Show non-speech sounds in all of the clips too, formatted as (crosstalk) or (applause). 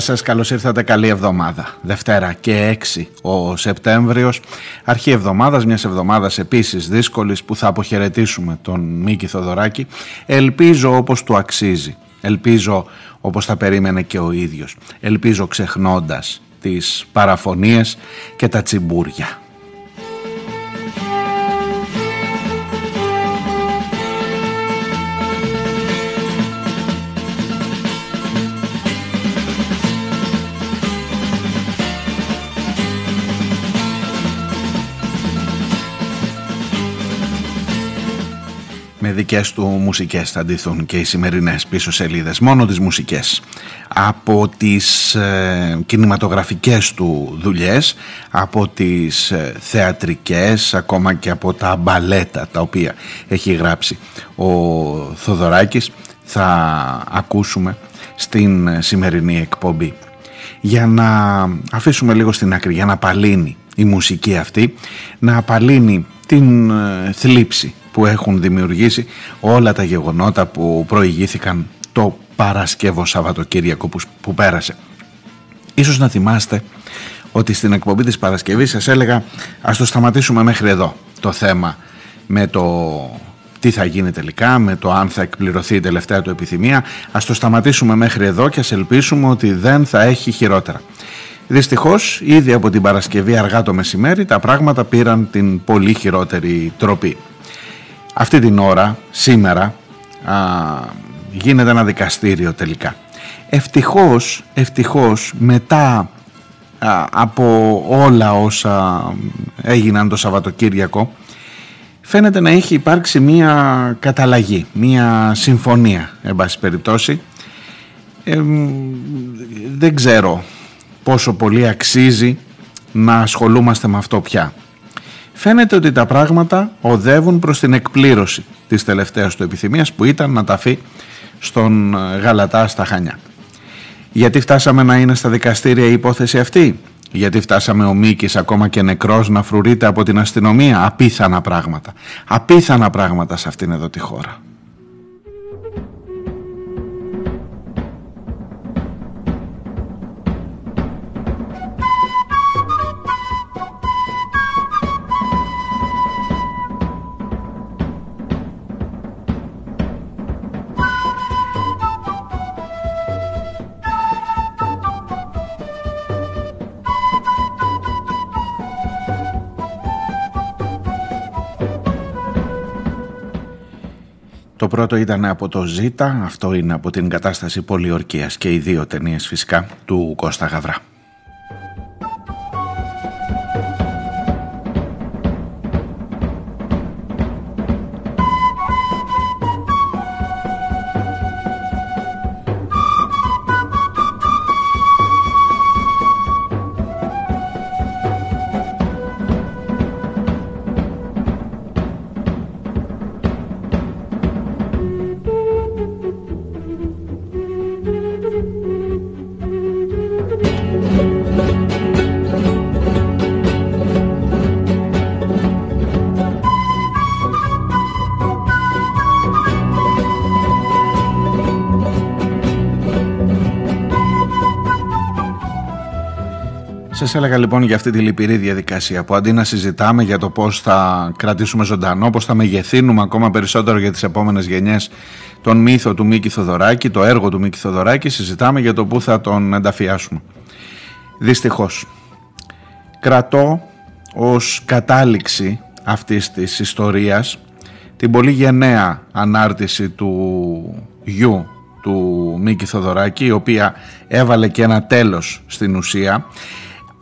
Γεια σας, καλώς ήρθατε, καλή εβδομάδα. Δευτέρα και 6 ο Σεπτέμβριος, αρχή εβδομάδας, μιας εβδομάδας επίσης δύσκολης που θα αποχαιρετήσουμε τον Μίκη Θοδωράκη. Ελπίζω όπως του αξίζει, ελπίζω όπως θα περίμενε και ο ίδιος, ελπίζω ξεχνώντας τις παραφωνίες και τα τσιμπούρια. Με δικές του μουσικές θα ντυθούν και οι σημερινές πίσω σελίδες, μόνο τις μουσικές. Από τις ε, κινηματογραφικές του δουλειές, από τις ε, θεατρικές, ακόμα και από τα μπαλέτα τα οποία έχει γράψει ο Θοδωράκης, θα ακούσουμε στην ε, σημερινή εκπομπή. Για να αφήσουμε λίγο στην άκρη, για να απαλύνει η μουσική αυτή, να απαλύνει την ε, θλίψη που έχουν δημιουργήσει όλα τα γεγονότα που προηγήθηκαν το Παρασκεύο Σαββατοκύριακο που πέρασε. Ίσως να θυμάστε ότι στην εκπομπή της Παρασκευής σας έλεγα ας το σταματήσουμε μέχρι εδώ το θέμα με το τι θα γίνει τελικά, με το αν θα εκπληρωθεί η τελευταία του επιθυμία. Ας το σταματήσουμε μέχρι εδώ και ας ελπίσουμε ότι δεν θα έχει χειρότερα. Δυστυχώς ήδη από την Παρασκευή αργά το μεσημέρι τα πράγματα πήραν την πολύ χειρότερη τροπή. Αυτή την ώρα, σήμερα, α, γίνεται ένα δικαστήριο τελικά. Ευτυχώς, ευτυχώς μετά από όλα όσα έγιναν το Σαββατοκύριακο φαίνεται να έχει υπάρξει μία καταλλαγή, μία συμφωνία εν πάση περιπτώσει. δεν ξέρω πόσο πολύ αξίζει να ασχολούμαστε με αυτό πια. Φαίνεται ότι τα πράγματα οδεύουν προς την εκπλήρωση της τελευταίας του επιθυμίας που ήταν να ταφεί στον ε, Γαλατά στα Χανιά. Γιατί φτάσαμε να είναι στα δικαστήρια η υπόθεση αυτή; Γιατί φτάσαμε ο Μίκης ακόμα και νεκρός να φρουρείται από την αστυνομία; Απίθανα πράγματα. Απίθανα πράγματα σε αυτήν εδώ τη χώρα. Πρώτο ήταν από το Ζήτα, αυτό είναι από την κατάσταση πολιορκίας και οι δύο ταινίες φυσικά του Κώστα Γαβρά. Σας έλεγα λοιπόν για αυτή τη λυπηρή διαδικασία που αντί να συζητάμε για το πώς θα κρατήσουμε ζωντανό, πώς θα μεγεθύνουμε ακόμα περισσότερο για τις επόμενες γενιές τον μύθο του Μίκη Θοδωράκη, το έργο του Μίκη Θοδωράκη, συζητάμε για το πού θα τον ενταφιάσουμε. Δυστυχώς. Κρατώ ως κατάληξη αυτής της ιστορίας την πολύ γενναία ανάρτηση του γιου του Μίκη Θοδωράκη η οποία έβαλε και ένα τέλος στην ουσία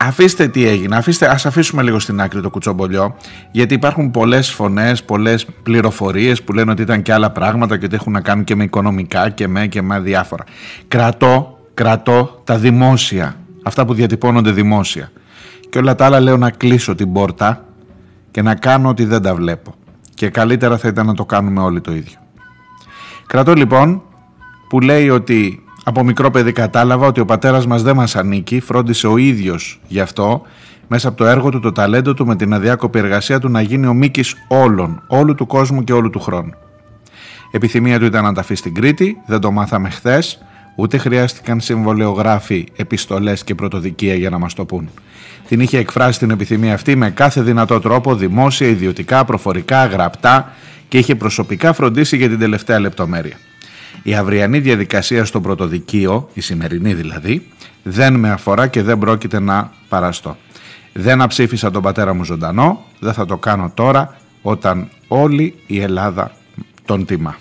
Αφήστε τι έγινε, αφήστε, ας αφήσουμε λίγο στην άκρη το κουτσομπολιό γιατί υπάρχουν πολλές φωνές, πολλές πληροφορίες που λένε ότι ήταν και άλλα πράγματα και ότι έχουν να κάνουν και με οικονομικά και με και με διάφορα. Κρατώ, κρατώ τα δημόσια, αυτά που διατυπώνονται δημόσια και όλα τα άλλα λέω να κλείσω την πόρτα και να κάνω ότι δεν τα βλέπω και καλύτερα θα ήταν να το κάνουμε όλοι το ίδιο. Κρατώ λοιπόν που λέει ότι από μικρό παιδί κατάλαβα ότι ο πατέρας μας δεν μας ανήκει, φρόντισε ο ίδιος γι' αυτό, μέσα από το έργο του, το ταλέντο του, με την αδιάκοπη εργασία του να γίνει ο Μίκης όλων, όλου του κόσμου και όλου του χρόνου. Επιθυμία του ήταν να τα αφήσει στην Κρήτη, δεν το μάθαμε χθες, ούτε χρειάστηκαν συμβολεογράφοι, επιστολές και πρωτοδικεία για να μας το πούν. Την είχε εκφράσει την επιθυμία αυτή με κάθε δυνατό τρόπο, δημόσια, ιδιωτικά, προφορικά, γραπτά και είχε προσωπικά φροντίσει για την τελευταία λεπτομέρεια. Η αυριανή διαδικασία στο πρωτοδικείο, η σημερινή δηλαδή, δεν με αφορά και δεν πρόκειται να παραστώ. Δεν αψήφισα τον πατέρα μου ζωντανό, δεν θα το κάνω τώρα όταν όλη η Ελλάδα τον τιμά.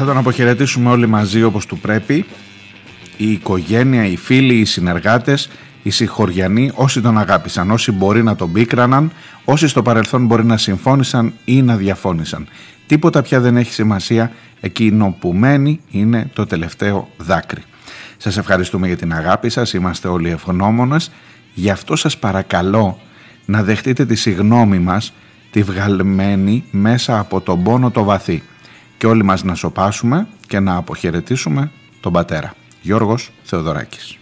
Θα τον αποχαιρετήσουμε όλοι μαζί όπως του πρέπει. Η οικογένεια, οι φίλοι, οι συνεργάτες, οι συγχωριανοί, όσοι τον αγάπησαν, όσοι μπορεί να τον πίκραναν, όσοι στο παρελθόν μπορεί να συμφώνησαν ή να διαφώνησαν. Τίποτα πια δεν έχει σημασία, εκείνο που μένει είναι το τελευταίο δάκρυ. Σας ευχαριστούμε για την αγάπη σας, είμαστε όλοι ευγνώμονες. Γι' αυτό σας παρακαλώ να δεχτείτε τη συγνώμη μας, τη βγαλμένη μέσα από τον πόνο το βαθύ και όλοι μας να σοπάσουμε και να αποχαιρετήσουμε τον πατέρα. Γιώργος Θεοδωράκης.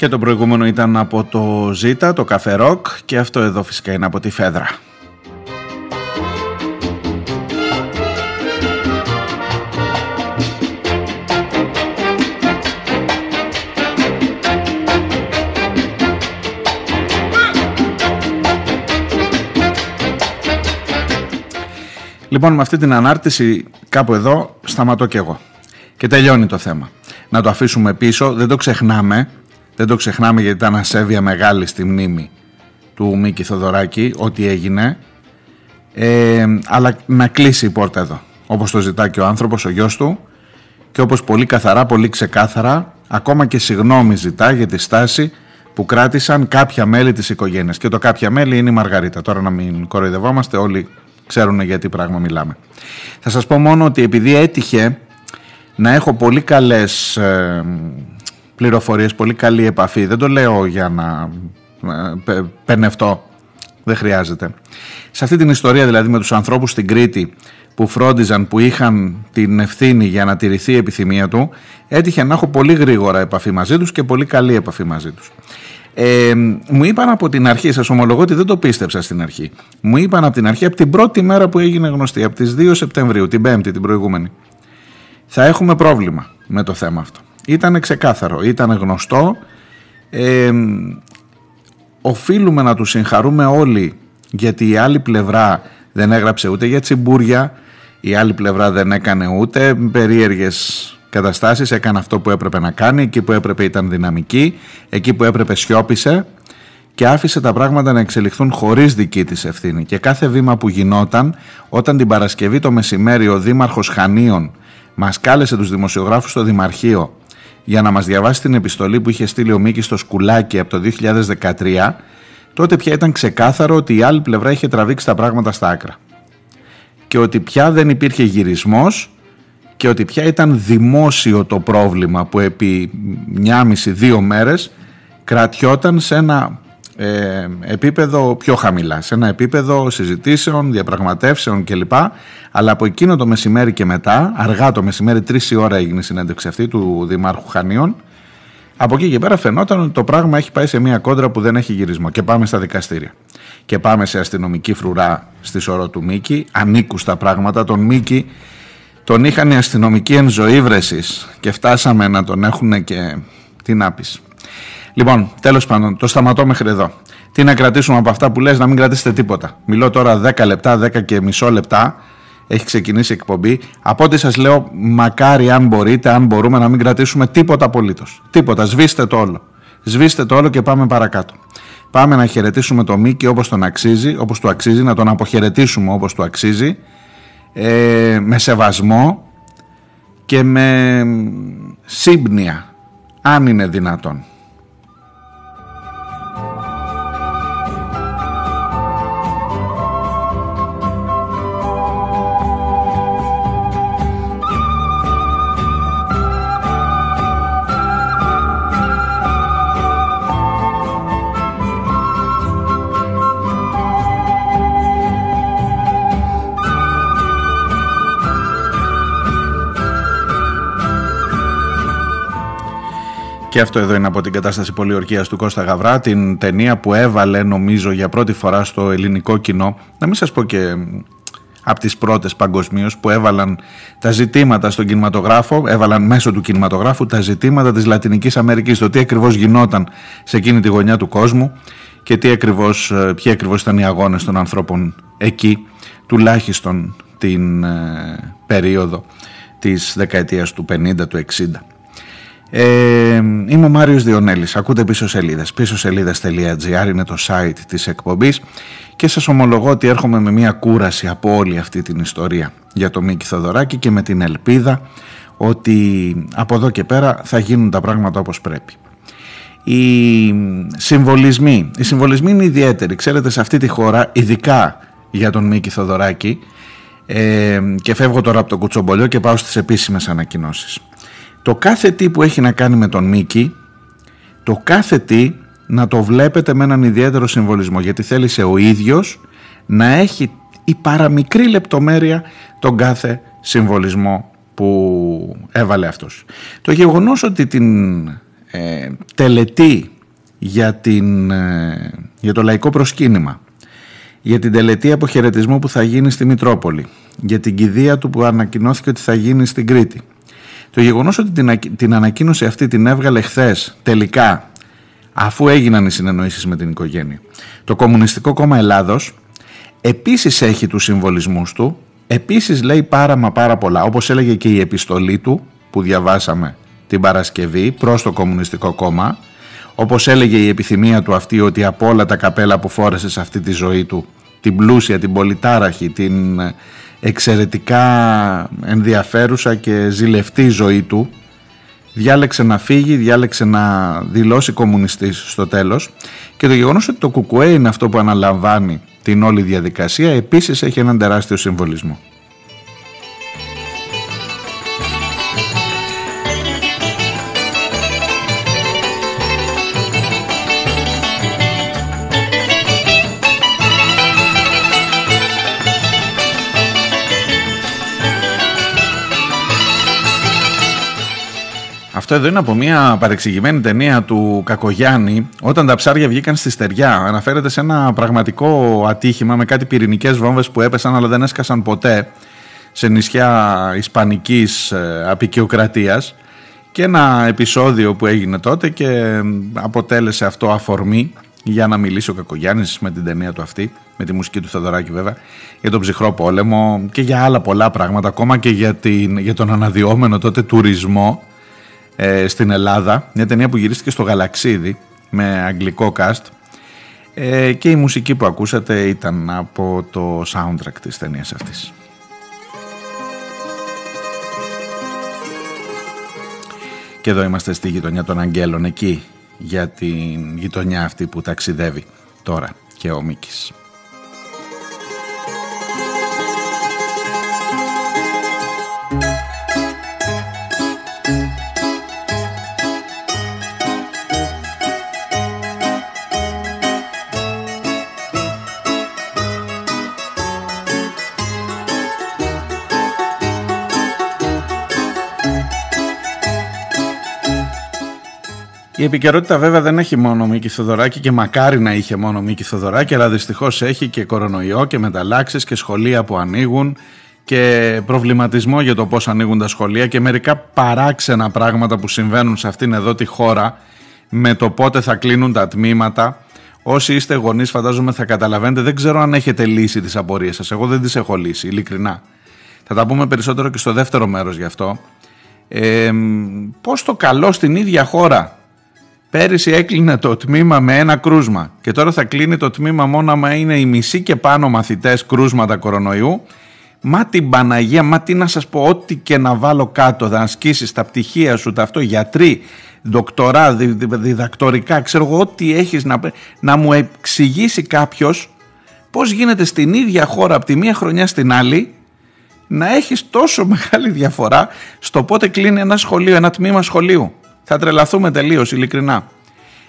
Και το προηγούμενο ήταν από το Ζήτα, το Καφέ Ροκ και αυτό εδώ φυσικά είναι από τη Φέδρα. Λοιπόν με αυτή την ανάρτηση κάπου εδώ σταματώ κι εγώ και τελειώνει το θέμα. Να το αφήσουμε πίσω, δεν το ξεχνάμε δεν το ξεχνάμε γιατί ήταν ασέβεια μεγάλη στη μνήμη του Μίκη Θοδωράκη, ό,τι έγινε. Ε, αλλά να κλείσει η πόρτα εδώ, όπως το ζητά και ο άνθρωπος, ο γιος του, και όπως πολύ καθαρά, πολύ ξεκάθαρα, ακόμα και συγνώμη ζητά για τη στάση που κράτησαν κάποια μέλη της οικογένειας. Και το κάποια μέλη είναι η Μαργαρίτα. Τώρα να μην κοροϊδευόμαστε, όλοι ξέρουν για τι πράγμα μιλάμε. Θα σας πω μόνο ότι επειδή έτυχε να έχω πολύ καλές ε, πληροφορίες, πολύ καλή επαφή. Δεν το λέω για να ε, πενευτώ. Δεν χρειάζεται. Σε αυτή την ιστορία δηλαδή με τους ανθρώπους στην Κρήτη που φρόντιζαν, που είχαν την ευθύνη για να τηρηθεί η επιθυμία του, έτυχε να έχω πολύ γρήγορα επαφή μαζί τους και πολύ καλή επαφή μαζί τους. Ε, μου είπαν από την αρχή, σας ομολογώ ότι δεν το πίστεψα στην αρχή. Μου είπαν από την αρχή, από την πρώτη μέρα που έγινε γνωστή, από τις 2 Σεπτεμβρίου, την Πέμπτη, την προηγούμενη. Θα έχουμε πρόβλημα με το θέμα αυτό. Ήταν ξεκάθαρο, ήταν γνωστό. Ε, οφείλουμε να τους συγχαρούμε όλοι γιατί η άλλη πλευρά δεν έγραψε ούτε για τσιμπούρια, η άλλη πλευρά δεν έκανε ούτε περίεργες καταστάσεις, έκανε αυτό που έπρεπε να κάνει, εκεί που έπρεπε ήταν δυναμική, εκεί που έπρεπε σιώπησε και άφησε τα πράγματα να εξελιχθούν χωρίς δική της ευθύνη. Και κάθε βήμα που γινόταν, όταν την Παρασκευή το μεσημέρι ο Δήμαρχος Χανίων μας κάλεσε τους δημοσιογράφους στο Δημαρχείο για να μας διαβάσει την επιστολή που είχε στείλει ο Μίκης στο σκουλάκι από το 2013, τότε πια ήταν ξεκάθαρο ότι η άλλη πλευρά είχε τραβήξει τα πράγματα στα άκρα. Και ότι πια δεν υπήρχε γυρισμός και ότι πια ήταν δημόσιο το πρόβλημα που επί μια μισή δύο μέρες κρατιόταν σε ένα ε, επίπεδο πιο χαμηλά, σε ένα επίπεδο συζητήσεων, διαπραγματεύσεων κλπ. Αλλά από εκείνο το μεσημέρι και μετά, αργά το μεσημέρι, τρεις η ώρα έγινε η συνέντευξη αυτή του Δημάρχου Χανίων. Από εκεί και πέρα φαινόταν ότι το πράγμα έχει πάει σε μια κόντρα που δεν έχει γυρισμό. Και πάμε στα δικαστήρια. Και πάμε σε αστυνομική φρουρά στη σωρό του Μίκη. Ανήκουστα πράγματα. Τον Μίκη τον είχαν οι αστυνομικοί εν και φτάσαμε να τον έχουν και. Τι να πεις. Λοιπόν, τέλος πάντων, το σταματώ μέχρι εδώ. Τι να κρατήσουμε από αυτά που λες, να μην κρατήσετε τίποτα. Μιλώ τώρα 10 λεπτά, 10 και μισό λεπτά. Έχει ξεκινήσει η εκπομπή. Από ό,τι σας λέω, μακάρι αν μπορείτε, αν μπορούμε να μην κρατήσουμε τίποτα απολύτως. Τίποτα. Σβήστε το όλο. Σβήστε το όλο και πάμε παρακάτω. Πάμε να χαιρετήσουμε το Μίκη όπως τον αξίζει, όπως του αξίζει, να τον αποχαιρετήσουμε όπως του αξίζει, ε, με σεβασμό και με σύμπνοια, αν είναι δυνατόν. Και αυτό εδώ είναι από την κατάσταση πολιορκίας του Κώστα Γαβρά, την ταινία που έβαλε νομίζω για πρώτη φορά στο ελληνικό κοινό. Να μην σας πω και από τις πρώτες παγκοσμίως που έβαλαν τα ζητήματα στον κινηματογράφο, έβαλαν μέσω του κινηματογράφου τα ζητήματα της Λατινικής Αμερικής, το τι ακριβώς γινόταν σε εκείνη τη γωνιά του κόσμου και τι ακριβώς, ε, ποιοι ακριβώς ήταν οι αγώνες των ανθρώπων εκεί, τουλάχιστον την ε, περίοδο της δεκαετίας του 50, του 60. Ε, είμαι ο Μάριος Διονέλης, ακούτε πίσω σελίδες, πίσω σελίδες.gr είναι το site της εκπομπής και σας ομολογώ ότι έρχομαι με μια κούραση από όλη αυτή την ιστορία για το Μίκη Θοδωράκη και με την ελπίδα ότι από εδώ και πέρα θα γίνουν τα πράγματα όπως πρέπει. Οι συμβολισμοί, οι συμβολισμοί είναι ιδιαίτεροι, ξέρετε σε αυτή τη χώρα, ειδικά για τον Μίκη Θοδωράκη ε, και φεύγω τώρα από το κουτσομπολιό και πάω στις επίσημες ανακοινώσεις το κάθε τι που έχει να κάνει με τον Μίκη, το κάθε τι να το βλέπετε με έναν ιδιαίτερο συμβολισμό γιατί θέλησε ο ίδιος να έχει η παραμικρή λεπτομέρεια τον κάθε συμβολισμό που έβαλε αυτός. Το γεγονός ότι την ε, τελετή για, την, ε, για το λαϊκό προσκύνημα για την τελετή αποχαιρετισμού που θα γίνει στη Μητρόπολη για την κηδεία του που ανακοινώθηκε ότι θα γίνει στην Κρήτη το γεγονός ότι την, την ανακοίνωση αυτή την έβγαλε χθες τελικά αφού έγιναν οι συνεννοήσεις με την οικογένεια. Το Κομμουνιστικό Κόμμα Ελλάδος επίσης έχει τους συμβολισμούς του, επίσης λέει πάρα μα πάρα πολλά, όπως έλεγε και η επιστολή του που διαβάσαμε την Παρασκευή προς το Κομμουνιστικό Κόμμα, όπως έλεγε η επιθυμία του αυτή ότι από όλα τα καπέλα που φόρεσε σε αυτή τη ζωή του, την πλούσια, την πολυτάραχη, την εξαιρετικά ενδιαφέρουσα και ζηλευτή ζωή του διάλεξε να φύγει, διάλεξε να δηλώσει κομμουνιστής στο τέλος και το γεγονός ότι το ΚΚΕ είναι αυτό που αναλαμβάνει την όλη διαδικασία επίσης έχει έναν τεράστιο συμβολισμό. Αυτό εδώ είναι από μια παρεξηγημένη ταινία του Κακογιάννη όταν τα ψάρια βγήκαν στη στεριά. Αναφέρεται σε ένα πραγματικό ατύχημα με κάτι πυρηνικές βόμβες που έπεσαν αλλά δεν έσκασαν ποτέ σε νησιά ισπανικής ε, απεικιοκρατίας και ένα επεισόδιο που έγινε τότε και αποτέλεσε αυτό αφορμή για να μιλήσει ο Κακογιάννης με την ταινία του αυτή, με τη μουσική του Θεοδωράκη βέβαια, για τον ψυχρό πόλεμο και για άλλα πολλά πράγματα, ακόμα και για, την, για τον αναδυόμενο τότε τουρισμό ε, στην Ελλάδα. Μια ταινία που γυρίστηκε στο Γαλαξίδι με αγγλικό cast ε, και η μουσική που ακούσατε ήταν από το soundtrack της ταινίας αυτής. Και εδώ είμαστε στη γειτονιά των Αγγέλων, εκεί για την γειτονιά αυτή που ταξιδεύει τώρα και ο Μίκης. Η επικαιρότητα βέβαια δεν έχει μόνο Μίκη Θοδωράκη και μακάρι να είχε μόνο Μίκη Θοδωράκη, αλλά δυστυχώς έχει και κορονοϊό και μεταλλάξεις και σχολεία που ανοίγουν και προβληματισμό για το πώς ανοίγουν τα σχολεία και μερικά παράξενα πράγματα που συμβαίνουν σε αυτήν εδώ τη χώρα με το πότε θα κλείνουν τα τμήματα. Όσοι είστε γονείς, φαντάζομαι θα καταλαβαίνετε. Δεν ξέρω αν έχετε λύσει τις απορίες σας. Εγώ δεν τις έχω λύσει, ειλικρινά. Θα τα πούμε περισσότερο και στο δεύτερο μέρος γι' αυτό. Ε, Πώς το καλό στην ίδια χώρα Πέρυσι έκλεινε το τμήμα με ένα κρούσμα και τώρα θα κλείνει το τμήμα μόνο άμα είναι οι μισοί και πάνω μαθητές κρούσματα κορονοϊού. Μα την Παναγία, μα τι να σας πω, ό,τι και να βάλω κάτω, θα ασκήσεις τα πτυχία σου, τα αυτό, γιατροί, δοκτορά, διδακτορικά, ξέρω εγώ, ό,τι έχεις να, να μου εξηγήσει κάποιος πώς γίνεται στην ίδια χώρα από τη μία χρονιά στην άλλη να έχεις τόσο μεγάλη διαφορά στο πότε κλείνει ένα σχολείο, ένα τμήμα σχολείου. Θα τρελαθούμε τελείως, ειλικρινά.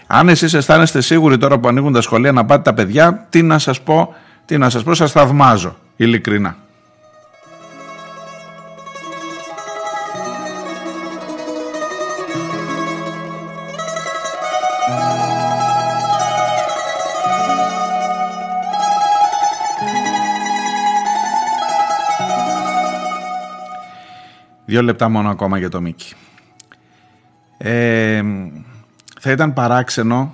Αν εσείς αισθάνεστε σίγουροι τώρα που ανοίγουν τα σχολεία να πάτε τα παιδιά, τι να σας πω, τι να σας πω, σας θαυμάζω, ειλικρινά. Δύο λεπτά μόνο ακόμα για το Μίκη. Ε, θα ήταν παράξενο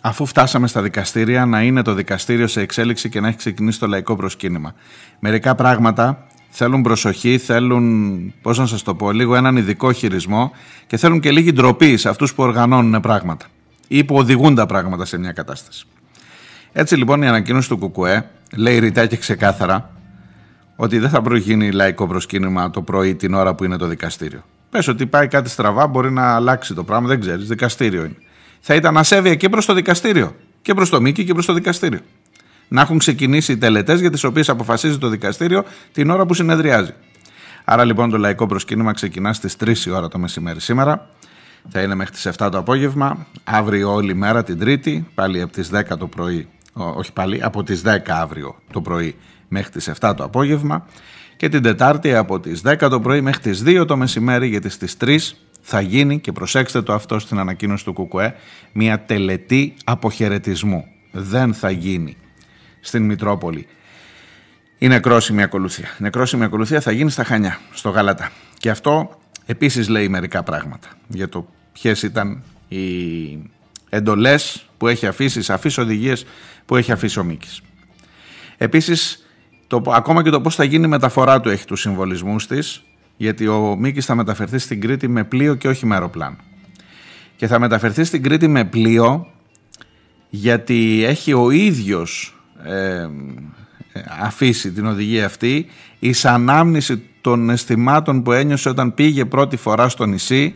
αφού φτάσαμε στα δικαστήρια να είναι το δικαστήριο σε εξέλιξη και να έχει ξεκινήσει το λαϊκό προσκύνημα. Μερικά πράγματα θέλουν προσοχή, θέλουν, πώς να σας το πω, λίγο έναν ειδικό χειρισμό και θέλουν και λίγη ντροπή σε αυτούς που οργανώνουν πράγματα ή που οδηγούν τα πράγματα σε μια κατάσταση. Έτσι λοιπόν η ανακοίνωση του ΚΚΕ λέει ρητά και ξεκάθαρα ότι δεν θα προγίνει λαϊκό προσκύνημα το πρωί την ώρα που είναι το δικαστήριο. Πες ότι πάει κάτι στραβά, μπορεί να αλλάξει το πράγμα, δεν ξέρεις. Δικαστήριο είναι. Θα ήταν ασέβεια και προς το δικαστήριο. Και προς το Μίκη και προς το δικαστήριο. Να έχουν ξεκινήσει οι τελετές για τις οποίες αποφασίζει το δικαστήριο την ώρα που συνεδριάζει. Άρα λοιπόν το λαϊκό προσκύνημα ξεκινά στις 3 η ώρα το μεσημέρι σήμερα. Θα είναι μέχρι τις 7 το απόγευμα. Αύριο όλη μέρα την Τρίτη, πάλι από τις 10 το πρωί. Όχι πάλι, από τις 10 αύριο το πρωί μέχρι τις 7 το απόγευμα και την Τετάρτη από τις 10 το πρωί μέχρι τις 2 το μεσημέρι γιατί στις 3 θα γίνει και προσέξτε το αυτό στην ανακοίνωση του ΚΚΕ μια τελετή αποχαιρετισμού. Δεν θα γίνει στην Μητρόπολη. Η νεκρόσιμη ακολουθία. Η νεκρόσιμη ακολουθία θα γίνει στα Χανιά, στο Γαλατά. Και αυτό επίσης λέει μερικά πράγματα για το ποιες ήταν οι εντολές που έχει αφήσει, οι σαφείς οδηγίες που έχει αφήσει ο Μίκης. Επίσης το, ακόμα και το πώς θα γίνει η μεταφορά του έχει τους συμβολισμούς της, γιατί ο Μίκης θα μεταφερθεί στην Κρήτη με πλοίο και όχι με αεροπλάνο. Και θα μεταφερθεί στην Κρήτη με πλοίο γιατί έχει ο ίδιος ε, αφήσει την οδηγία αυτή η ανάμνηση των αισθημάτων που ένιωσε όταν πήγε πρώτη φορά στο νησί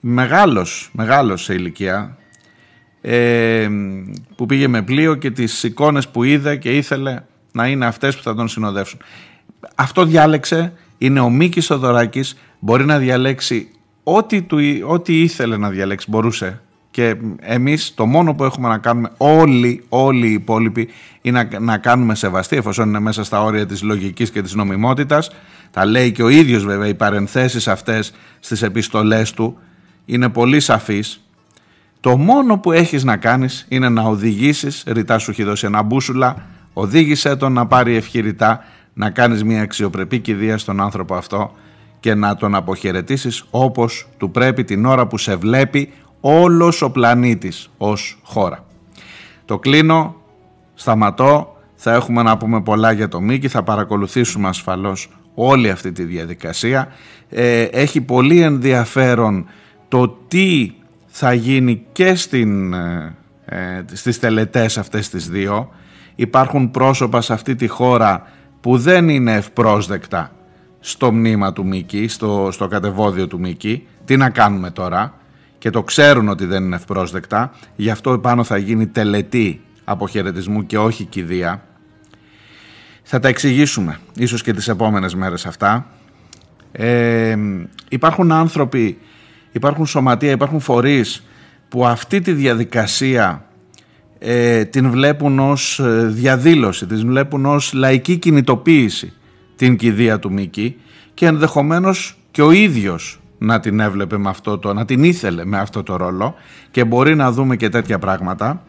μεγάλος, μεγάλος σε ηλικία ε, που πήγε με πλοίο και τις εικόνες που είδε και ήθελε να είναι αυτές που θα τον συνοδεύσουν. Αυτό διάλεξε, είναι ο Μίκης Θοδωράκης, μπορεί να διαλέξει ό,τι, του, ό,τι ήθελε να διαλέξει, μπορούσε. Και εμείς το μόνο που έχουμε να κάνουμε όλοι, όλοι οι υπόλοιποι είναι να, να κάνουμε σεβαστή εφόσον είναι μέσα στα όρια της λογικής και της νομιμότητας. Τα λέει και ο ίδιος βέβαια οι παρενθέσεις αυτές στις επιστολές του είναι πολύ σαφείς. Το μόνο που έχεις να κάνεις είναι να οδηγήσεις, ρητά σου έχει δώσει ένα μπούσουλα, Οδήγησε τον να πάρει ευχηρητά, να κάνεις μια αξιοπρεπή κηδεία στον άνθρωπο αυτό και να τον αποχαιρετήσεις όπως του πρέπει την ώρα που σε βλέπει όλος ο πλανήτης ως χώρα. Το κλείνω, σταματώ, θα έχουμε να πούμε πολλά για το Μίκη, θα παρακολουθήσουμε ασφαλώς όλη αυτή τη διαδικασία. Ε, έχει πολύ ενδιαφέρον το τι θα γίνει και στην, ε, ε στις τελετές αυτές τις δύο υπάρχουν πρόσωπα σε αυτή τη χώρα που δεν είναι ευπρόσδεκτα στο μνήμα του Μίκη, στο, στο κατεβόδιο του Μίκη. Τι να κάνουμε τώρα; Και το ξέρουν ότι δεν είναι ευπρόσδεκτα. Γι' αυτό πάνω θα γίνει τελετή αποχαιρετισμού και όχι κηδεία. Θα τα εξηγήσουμε ίσως και τις επόμενες μέρες αυτά. Ε, υπάρχουν άνθρωποι, υπάρχουν σωματεία, υπάρχουν φορείς που αυτή τη διαδικασία ε, την βλέπουν ως ε, διαδήλωση, την βλέπουν ως λαϊκή κινητοποίηση την κηδεία του Μίκη και ενδεχομένως και ο ίδιος να την έβλεπε με αυτό το, να την ήθελε με αυτό το ρόλο και μπορεί να δούμε και τέτοια πράγματα.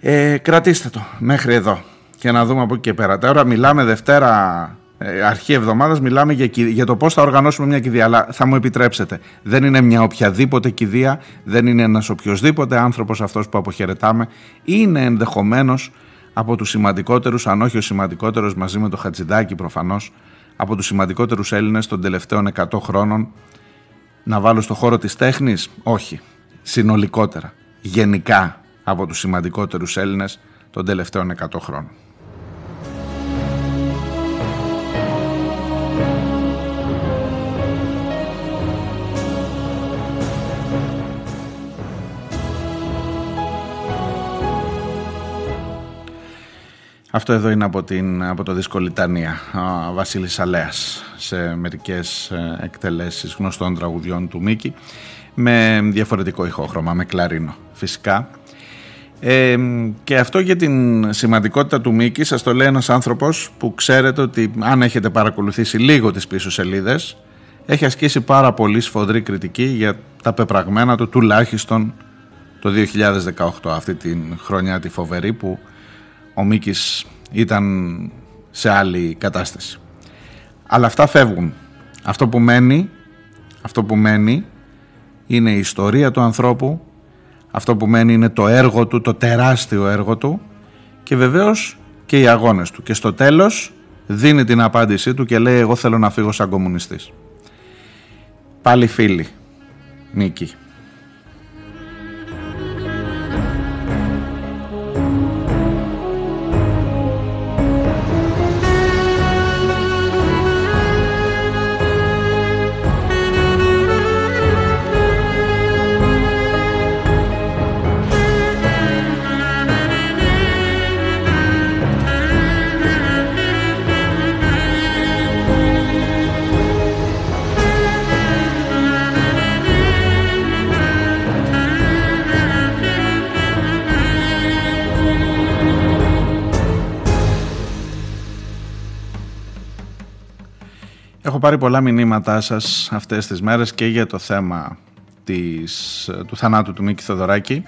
Ε, κρατήστε το μέχρι εδώ και να δούμε από εκεί και πέρα. Τώρα μιλάμε Δευτέρα ε, αρχή εβδομάδας μιλάμε για, για το πώς θα οργανώσουμε μια κηδεία. Αλλά θα μου επιτρέψετε, δεν είναι μια οποιαδήποτε κηδεία, δεν είναι ένας οποιοδήποτε άνθρωπος αυτός που αποχαιρετάμε. Είναι ενδεχομένως από τους σημαντικότερους, αν όχι ο σημαντικότερος μαζί με το Χατζηδάκι προφανώς, από τους σημαντικότερους Έλληνες των τελευταίων 100 χρόνων. Να βάλω στο χώρο της τέχνης, όχι. Συνολικότερα. Γενικά από τους σημαντικότερους Έλληνες των τελευταίων 100 χρόνων. Αυτό εδώ είναι από, την, από το δίσκο Λιτανία, ο Βασίλης Αλέας, σε μερικές ε, εκτελέσεις γνωστών τραγουδιών του Μίκη, με διαφορετικό ηχόχρωμα, με κλαρίνο φυσικά. Ε, και αυτό για την σημαντικότητα του Μίκη σας το λέει ένας άνθρωπος που ξέρετε ότι αν έχετε παρακολουθήσει λίγο τις πίσω σελίδες έχει ασκήσει πάρα πολύ σφοδρή κριτική για τα πεπραγμένα του τουλάχιστον το 2018 αυτή την χρονιά τη φοβερή που ο Μίκης ήταν σε άλλη κατάσταση. Αλλά αυτά φεύγουν. Αυτό που μένει, αυτό που μένει είναι η ιστορία του ανθρώπου, αυτό που μένει είναι το έργο του, το τεράστιο έργο του και βεβαίως και οι αγώνες του. Και στο τέλος δίνει την απάντησή του και λέει εγώ θέλω να φύγω σαν κομμουνιστής. Πάλι φίλοι, Μίκη. Έχω πάρει πολλά μηνύματά σας αυτές τις μέρες και για το θέμα της, του θανάτου του Μίκη Θοδωράκη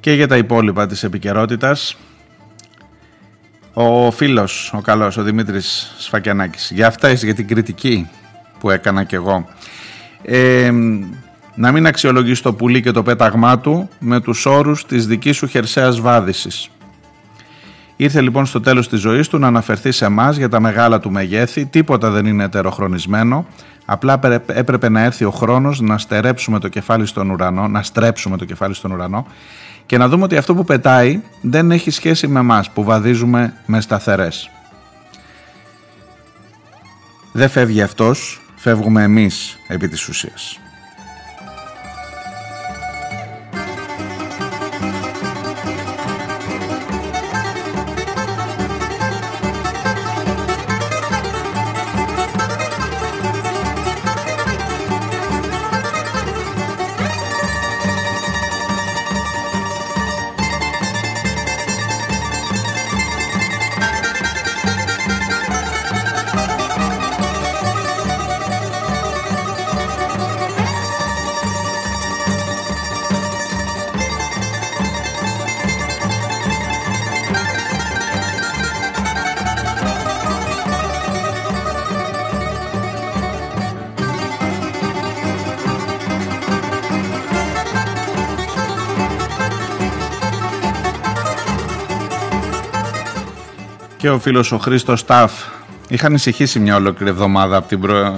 και για τα υπόλοιπα της επικαιρότητας. Ο φίλος, ο καλός, ο Δημήτρης Σφακιανάκης, για αυτά για την κριτική που έκανα κι εγώ. Ε, να μην αξιολογήσει το πουλί και το πέταγμά του με τους όρους της δικής σου χερσαίας βάδισης. Ήρθε λοιπόν στο τέλος της ζωής του να αναφερθεί σε εμάς για τα μεγάλα του μεγέθη, τίποτα δεν είναι ετεροχρονισμένο, απλά έπρεπε να έρθει ο χρόνος να στερέψουμε το κεφάλι στον ουρανό, να στρέψουμε το κεφάλι στον ουρανό και να δούμε ότι αυτό που πετάει δεν έχει σχέση με εμάς που βαδίζουμε με σταθερές. Δεν φεύγει αυτός, φεύγουμε εμείς επί της ουσίας. Φίλος ο Χρήστος Σταφ είχαν ανησυχήσει μια ολόκληρη εβδομάδα από την προ...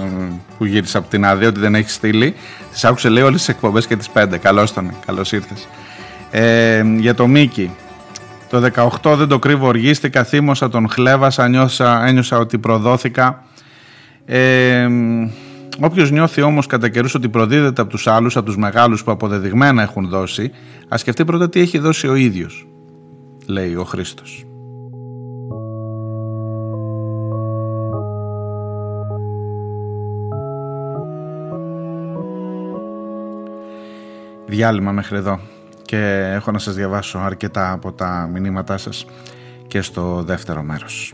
που γύρισε από την άδεια ότι δεν έχει στείλει. Τις άκουσε λέει όλες τις εκπομπές και τις πέντε. Καλώς τον, καλώς ήρθες. Ε, για το Μίκη. Το 18 δεν το κρύβω οργίστηκα, θύμωσα τον χλέβασα, νιώσα, ένιωσα ότι προδόθηκα. Ε, Όποιος νιώθει όμως κατά καιρούς ότι προδίδεται από τους άλλους, από τους μεγάλους που αποδεδειγμένα έχουν δώσει, ας σκεφτεί πρώτα τι έχει δώσει ο ίδιος, λέει ο Χρήστος. Διάλειμμα μέχρι εδώ και έχω να σας διαβάσω αρκετά από τα μηνύματά σας και στο δεύτερο μέρος.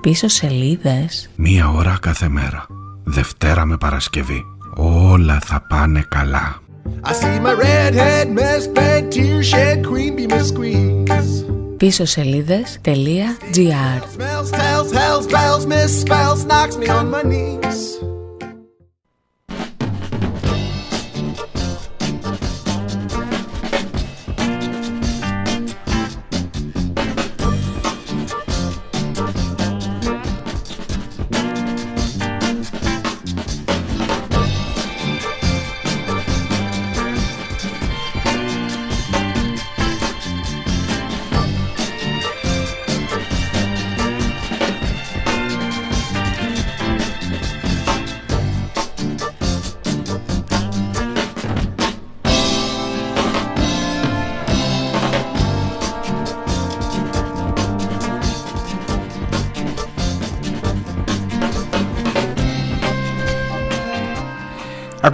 Πίσω σελίδες. Μία ώρα κάθε μέρα. Δευτέρα με Παρασκευή. Όλα θα πάνε καλά. I see my redhead mask tear shed queen be my squeeze. Πίσω σελίδες.gr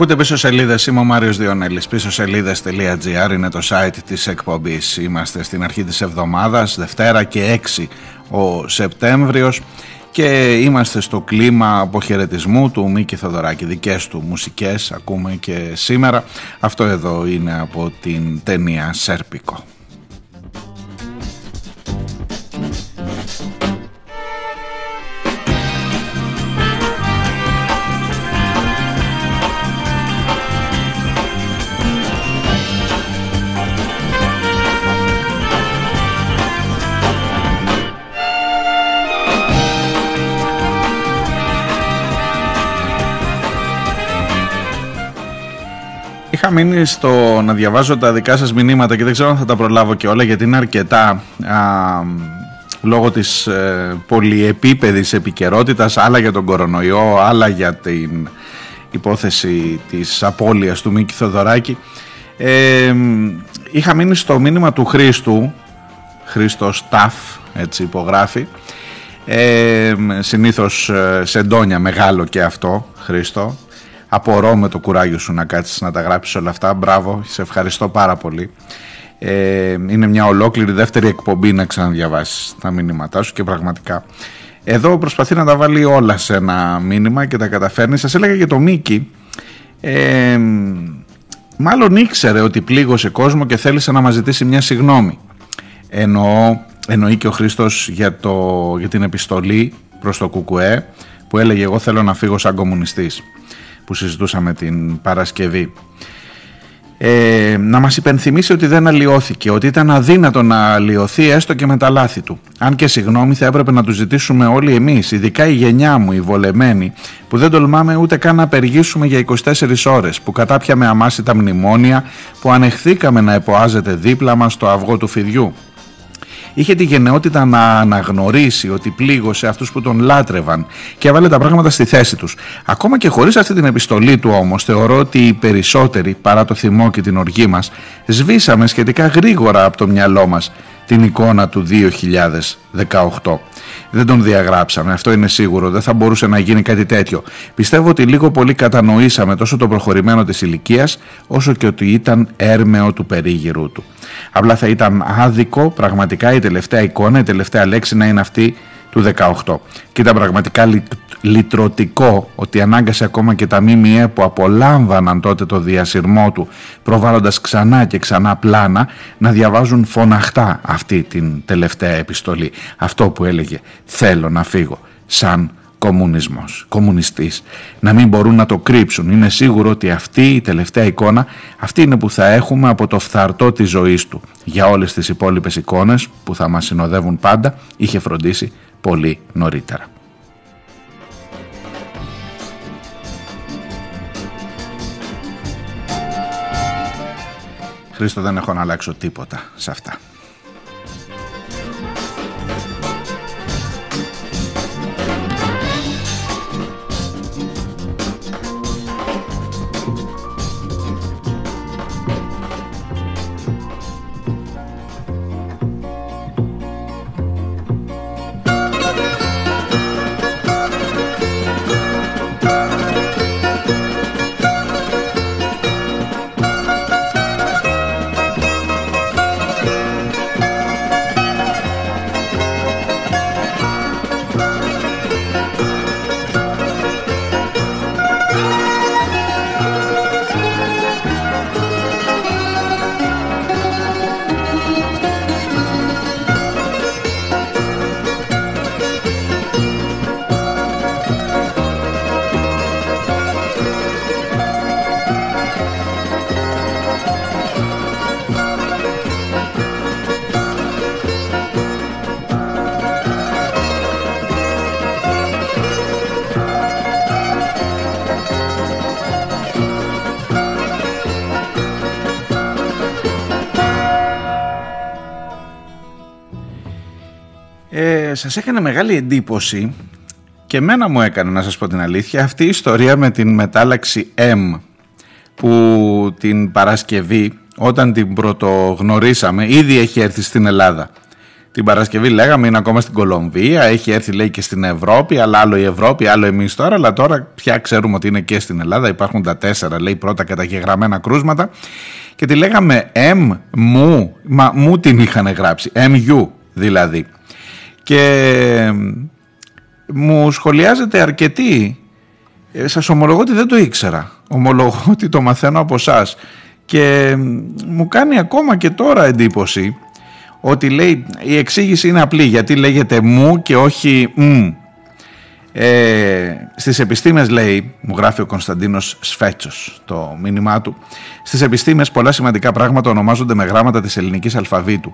Ακούτε πίσω σελίδες. Είμαι ο Μάριος Διονέλης. Πίσω σελίδε.gr είναι το site της εκπομπής. Είμαστε στην αρχή της εβδομάδας, Δευτέρα και 6 ο Σεπτέμβριος. Και είμαστε στο κλίμα αποχαιρετισμού του Μίκη Θοδωράκη. Δικές του μουσικές ακούμε και σήμερα. Αυτό εδώ είναι από την ταινία Σέρπικο. Μείνει στο να διαβάζω τα δικά σας μηνύματα και δεν ξέρω αν θα τα προλάβω και όλα γιατί είναι αρκετά α, λόγω της ε, πολυεπίπεδης επικαιρότητας, άλλα για τον κορονοϊό, άλλα για την υπόθεση της απώλειας του Μίκη Θοδωράκη. Ε, είχα μείνει στο μήνυμα του Χρήστου, Χρήστος Ταφ, έτσι υπογράφει, ε, συνήθως σε ντόνια μεγάλο και αυτό, Χρήστο, Απορώ με το κουράγιο σου να κάτσεις να τα γράψεις όλα αυτά. Μπράβο, σε ευχαριστώ πάρα πολύ. Ε, είναι μια ολόκληρη δεύτερη εκπομπή να ξαναδιαβάσεις τα μήνυματά σου και πραγματικά. Εδώ προσπαθεί να τα βάλει όλα σε ένα μήνυμα και τα καταφέρνει. Σας έλεγα για το Μίκη. Ε, μάλλον ήξερε ότι πλήγωσε κόσμο και θέλησε να μας ζητήσει μια συγνώμη. Εννοώ, εννοεί και ο Χρήστος για, για την επιστολή προς το ΚΚΕ που έλεγε εγώ θέλω να φύγω σαν κομμουνιστής που συζητούσαμε την Παρασκευή. Ε, να μας υπενθυμίσει ότι δεν αλλοιώθηκε, ότι ήταν αδύνατο να αλλοιωθεί έστω και με τα λάθη του. Αν και συγγνώμη θα έπρεπε να τους ζητήσουμε όλοι εμείς, ειδικά η γενιά μου, οι βολεμένοι, που δεν τολμάμε ούτε καν να απεργήσουμε για 24 ώρες, που κατάπιαμε αμάση τα μνημόνια, που ανεχθήκαμε να εποάζεται δίπλα μας το αυγό του φιδιού είχε τη γενναιότητα να αναγνωρίσει ότι πλήγωσε αυτούς που τον λάτρευαν και έβαλε τα πράγματα στη θέση τους. Ακόμα και χωρίς αυτή την επιστολή του όμως θεωρώ ότι οι περισσότεροι παρά το θυμό και την οργή μας σβήσαμε σχετικά γρήγορα από το μυαλό μας την εικόνα του 2018. Δεν τον διαγράψαμε, αυτό είναι σίγουρο, δεν θα μπορούσε να γίνει κάτι τέτοιο. Πιστεύω ότι λίγο πολύ κατανοήσαμε τόσο το προχωρημένο της ηλικίας, όσο και ότι ήταν έρμεο του περίγυρου του. Απλά θα ήταν άδικο πραγματικά η τελευταία εικόνα, η τελευταία λέξη να είναι αυτή του 18. Και ήταν πραγματικά λυτρωτικό ότι ανάγκασε ακόμα και τα ΜΜΕ που απολάμβαναν τότε το διασυρμό του προβάλλοντας ξανά και ξανά πλάνα να διαβάζουν φωναχτά αυτή την τελευταία επιστολή. Αυτό που έλεγε θέλω να φύγω σαν κομμουνισμός, κομμουνιστής, να μην μπορούν να το κρύψουν. Είναι σίγουρο ότι αυτή η τελευταία εικόνα, αυτή είναι που θα έχουμε από το φθαρτό της ζωής του. Για όλες τις υπόλοιπες εικόνες που θα μας συνοδεύουν πάντα, είχε φροντίσει πολύ νωρίτερα. Χρήστο δεν έχω να αλλάξω τίποτα σε αυτά. Σας έκανε μεγάλη εντύπωση και μένα μου έκανε να σας πω την αλήθεια αυτή η ιστορία με την μετάλλαξη M που την Παρασκευή όταν την πρωτογνωρίσαμε ήδη έχει έρθει στην Ελλάδα. Την Παρασκευή λέγαμε είναι ακόμα στην Κολομβία, έχει έρθει λέει και στην Ευρώπη, αλλά άλλο η Ευρώπη, άλλο εμείς τώρα, αλλά τώρα πια ξέρουμε ότι είναι και στην Ελλάδα, υπάρχουν τα τέσσερα λέει πρώτα καταγεγραμμένα κρούσματα και τη λέγαμε M, μου, μα μου την είχαν γράψει, MU δηλαδή. Και μου σχολιάζεται αρκετή, ε, σας ομολογώ ότι δεν το ήξερα, ομολογώ (laughs) ότι το μαθαίνω από εσά. και μου κάνει ακόμα και τώρα εντύπωση ότι λέει η εξήγηση είναι απλή γιατί λέγεται μου και όχι μ. Ε, στις επιστήμες λέει, μου γράφει ο Κωνσταντίνος Σφέτσος το μήνυμά του Στις επιστήμες πολλά σημαντικά πράγματα ονομάζονται με γράμματα της ελληνικής αλφαβήτου.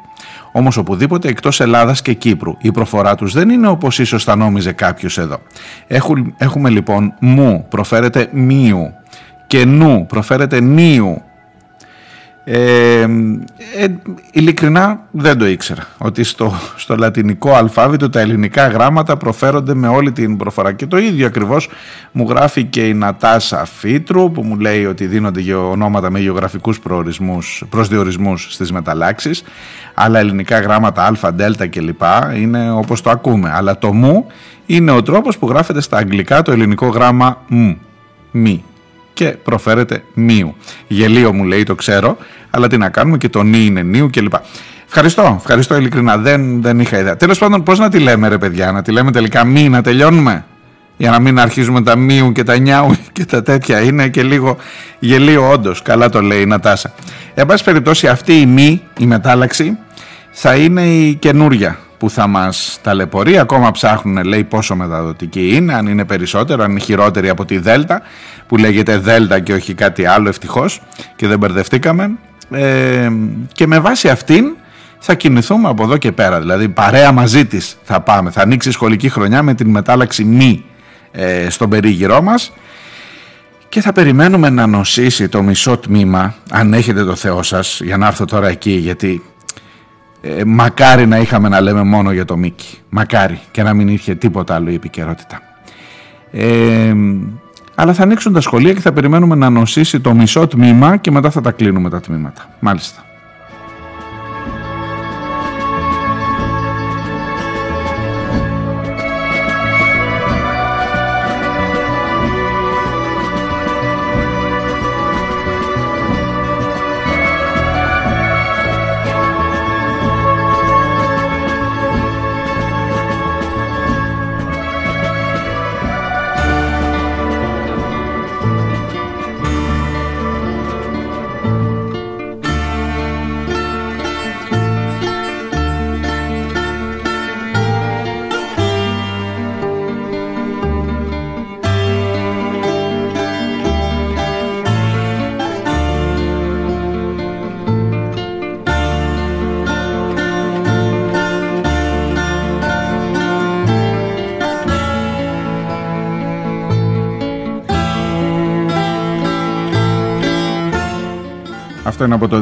Όμως οπουδήποτε εκτός Ελλάδας και Κύπρου η προφορά τους δεν είναι όπως ίσως θα νόμιζε κάποιος εδώ. Έχουμε, έχουμε λοιπόν μου προφέρεται μίου και νου προφέρεται νίου ε, ε, ειλικρινά δεν το ήξερα ότι στο, στο λατινικό αλφάβητο τα ελληνικά γράμματα προφέρονται με όλη την προφορά. Και το ίδιο ακριβώς μου γράφει και η Νατάσα Φίτρου που μου λέει ότι δίνονται ονόματα με γεωγραφικούς προορισμούς, προσδιορισμούς στις μεταλλάξεις. Αλλά ελληνικά γράμματα α, δ κλπ είναι όπως το ακούμε. Αλλά το μου είναι ο τρόπος που γράφεται στα αγγλικά το ελληνικό γράμμα μ, μη και προφέρεται μίου. Γελίο μου λέει, το ξέρω, αλλά τι να κάνουμε και το νι είναι νίου κλπ. Ευχαριστώ, ευχαριστώ ειλικρινά. Δεν, δεν είχα ιδέα. Τέλος πάντων, πώς να τη λέμε, ρε παιδιά, να τη λέμε τελικά μη, να τελειώνουμε; Για να μην αρχίζουμε τα μίου και τα νιάου (laughs) και τα τέτοια. Είναι και λίγο γελίο, όντως. Καλά το λέει η Νατάσα. Εν πάση περιπτώσει, αυτή η μη, η μετάλλαξη, θα είναι η καινούρια που θα μας ταλαιπωρεί. Ακόμα ψάχνουν λέει πόσο μεταδοτική είναι, αν είναι περισσότερο, αν είναι χειρότερη από τη Δέλτα που λέγεται Δέλτα και όχι κάτι άλλο ευτυχώς και δεν μπερδευτήκαμε. Ε, και με βάση αυτήν θα κινηθούμε από εδώ και πέρα. Δηλαδή παρέα μαζί της θα πάμε. Θα ανοίξει η σχολική χρονιά με την μετάλλαξη μη ε, στον περίγυρό μας και θα περιμένουμε να νοσήσει το μισό τμήμα αν έχετε το Θεό σας για να έρθω τώρα εκεί γιατί ε, μακάρι να είχαμε να λέμε μόνο για το Μίκη. Μακάρι και να μην είχε τίποτα άλλο η επικαιρότητα. Ε, αλλά θα ανοίξουν τα σχολεία και θα περιμένουμε να νοσήσει το μισό τμήμα και μετά θα τα κλείνουμε τα τμήματα. Μάλιστα.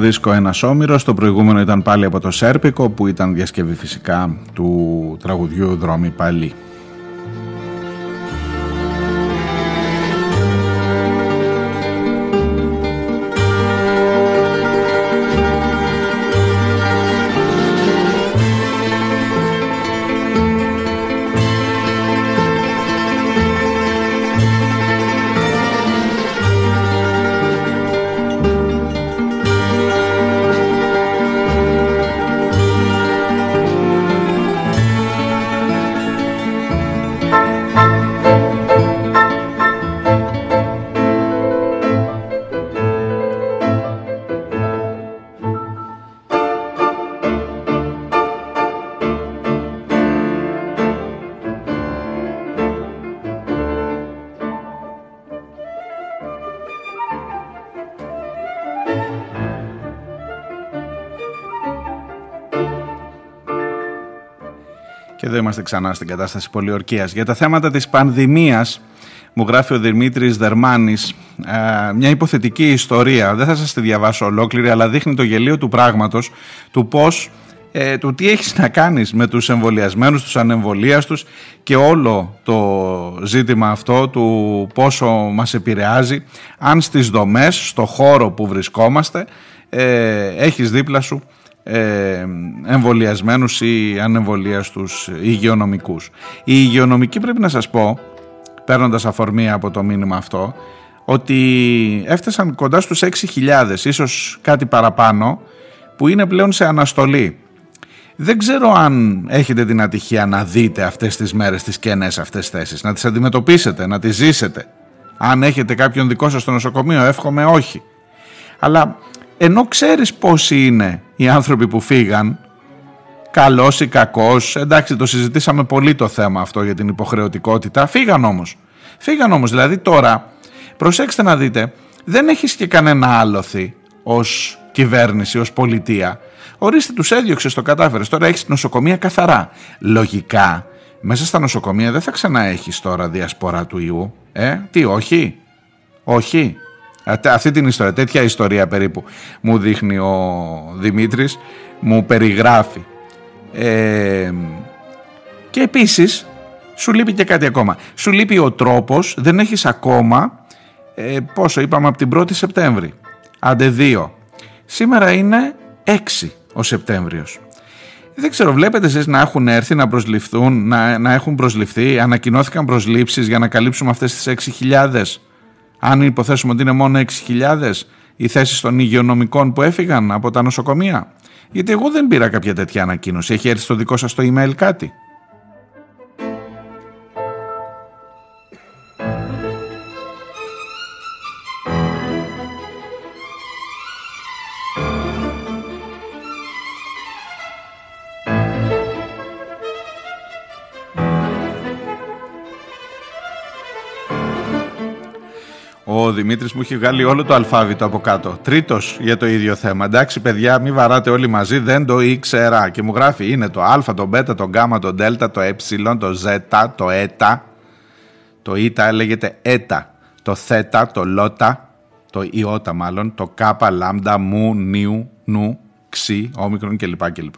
Δίσκο Ένας Όμηρος. Το προηγούμενο ήταν πάλι από το Σέρπικο που ήταν διασκευή φυσικά του τραγουδιού Δρόμοι Πάλι. Είμαστε ξανά στην κατάσταση πολιορκίας. Για τα θέματα της πανδημίας, μου γράφει ο Δημήτρης Δερμάνης, ε, μια υποθετική ιστορία, δεν θα σας τη διαβάσω ολόκληρη, αλλά δείχνει το γελίο του πράγματος, του πώς ε, του τι έχεις να κάνεις με τους εμβολιασμένους, τους ανεμβολίαστους και όλο το ζήτημα αυτό του πόσο μας επηρεάζει αν στις δομές, στο χώρο που βρισκόμαστε ε, έχεις δίπλα σου ε, εμβολιασμένους ή ανεμβολίαστους υγειονομικούς. Οι υγειονομικοί πρέπει να σας πω, παίρνοντας αφορμή από το μήνυμα αυτό, ότι έφτασαν κοντά στους 6.000, ίσως κάτι παραπάνω, που είναι πλέον σε αναστολή. Δεν ξέρω αν έχετε την ατυχία να δείτε αυτές τις μέρες τις κενές αυτές τις θέσεις, να τις αντιμετωπίσετε, να τις ζήσετε. Αν έχετε κάποιον δικό σας στο νοσοκομείο, εύχομαι όχι. Αλλά ενώ ξέρεις πόσοι είναι οι άνθρωποι που φύγαν, καλός ή κακός, εντάξει το συζητήσαμε πολύ το θέμα αυτό για την υποχρεωτικότητα, φύγαν όμως. Φύγαν όμως, δηλαδή τώρα, προσέξτε να δείτε, δεν έχεις και κανένα άλοθη ως κυβέρνηση, ως πολιτεία. Ορίστε τους έδιωξες, το κατάφερες, τώρα έχεις νοσοκομεία καθαρά. Λογικά, μέσα στα νοσοκομεία δεν θα ξαναέχεις τώρα διασπορά του ιού. Ε, τι, όχι, όχι. Αυτή την ιστορία, τέτοια ιστορία περίπου μου δείχνει ο Δημήτρης, μου περιγράφει. Ε, και επίσης σου λείπει και κάτι ακόμα. Σου λείπει ο τρόπος, δεν έχεις ακόμα, ε, πόσο είπαμε από την 1η Σεπτέμβρη, άντε δύο. Σήμερα είναι 6 ο Σεπτέμβριος. Δεν ξέρω, βλέπετε εσείς να έχουν έρθει να προσληφθούν, να, να έχουν προσληφθεί, ανακοινώθηκαν προσλήψεις για να καλύψουμε αυτές τις 6.000 αν υποθέσουμε ότι είναι μόνο 6.000 οι θέσεις των υγειονομικών που έφυγαν από τα νοσοκομεία; Γιατί εγώ δεν πήρα κάποια τέτοια ανακοίνωση. Έχει έρθει στο δικό σας το email κάτι; Ο Δημήτρης μου έχει βγάλει όλο το αλφάβητο από κάτω. Τρίτος για το ίδιο θέμα. Εντάξει παιδιά μην βαράτε όλοι μαζί δεν το ήξερα. Και μου γράφει είναι το α, το β, το γ, το δ, το ε, το ζ, το έτα. Το ήτα λέγεται έτα. Το θέτα, το λότα, το ιότα μάλλον, το κάπα, λάμδα, μου, νιου, νου, ξι, όμικρον κλπ. κλπ.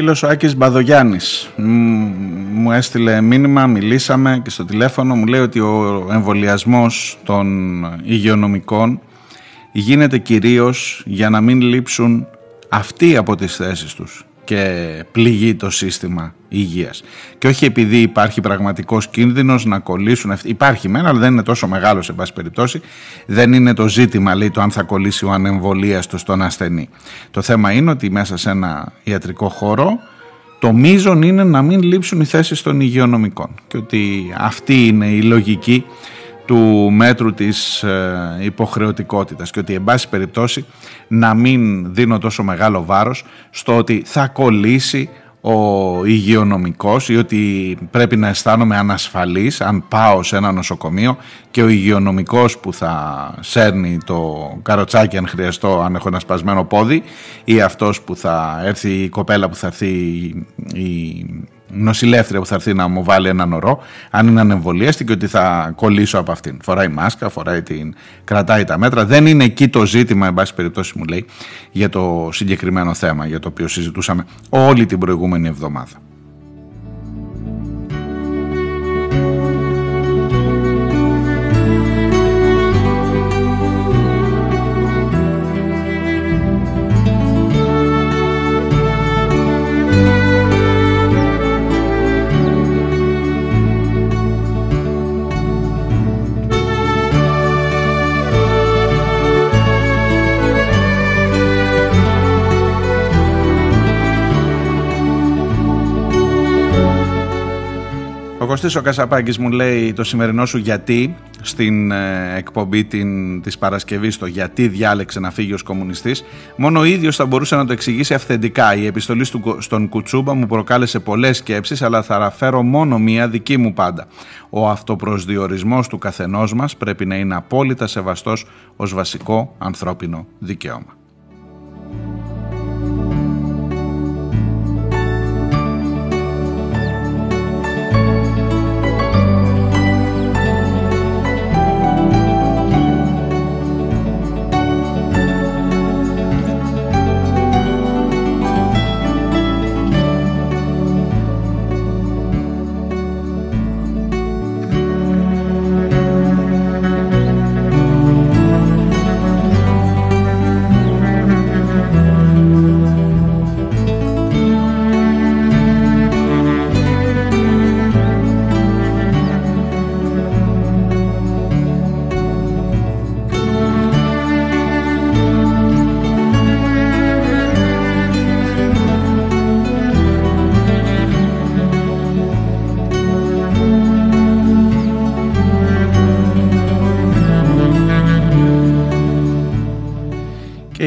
Φίλος ο Άκης Μπαδογιάννης. Μου έστειλε μήνυμα, μιλήσαμε και στο τηλέφωνο. Μου λέει ότι ο εμβολιασμός των υγειονομικών γίνεται κυρίως για να μην λείψουν αυτοί από τις θέσεις τους και πληγεί το σύστημα υγείας. Και όχι επειδή υπάρχει πραγματικός κίνδυνος να κολλήσουν. Υπάρχει μένα, αλλά δεν είναι τόσο μεγάλος σε πάση περιπτώσει. Δεν είναι το ζήτημα, λέει, το αν θα κολλήσει ο ανεμβολίαστος στον ασθενή. Το θέμα είναι ότι μέσα σε ένα ιατρικό χώρο το μείζον είναι να μην λείψουν οι θέσεις των υγειονομικών και ότι αυτή είναι η λογική του μέτρου της ε, υποχρεωτικότητας και ότι εν πάση περιπτώσει να μην δίνω τόσο μεγάλο βάρος στο ότι θα κολλήσει ο υγειονομικός ή ότι πρέπει να αισθάνομαι ανασφαλής αν πάω σε ένα νοσοκομείο και ο υγειονομικός που θα σέρνει το καροτσάκι αν χρειαστώ αν έχω ένα σπασμένο πόδι ή αυτός που θα έρθει η κοπέλα που θα έρθει η νοσηλεύτρια που θα έρθει να μου βάλει έναν ορό, αν είναι ανεμβολίαστη και ότι θα κολλήσω από αυτήν. Φοράει μάσκα, φοράει την, κρατάει τα μέτρα. Δεν είναι εκεί το ζήτημα, εν πάση περιπτώσει μου λέει, για το συγκεκριμένο θέμα για το οποίο συζητούσαμε όλη την προηγούμενη εβδομάδα. Κωστής ο Κασαπάκης μου λέει το σημερινό σου γιατί στην ε, εκπομπή την, της Παρασκευής το γιατί διάλεξε να φύγει ως κομμουνιστής μόνο ο ίδιος θα μπορούσε να το εξηγήσει αυθεντικά. Η επιστολή του, στον Κουτσούμπα μου προκάλεσε πολλές σκέψεις αλλά θα αναφέρω μόνο μία δική μου πάντα. Ο αυτοπροσδιορισμός του καθενός μας πρέπει να είναι απόλυτα σεβαστός ως βασικό ανθρώπινο δικαίωμα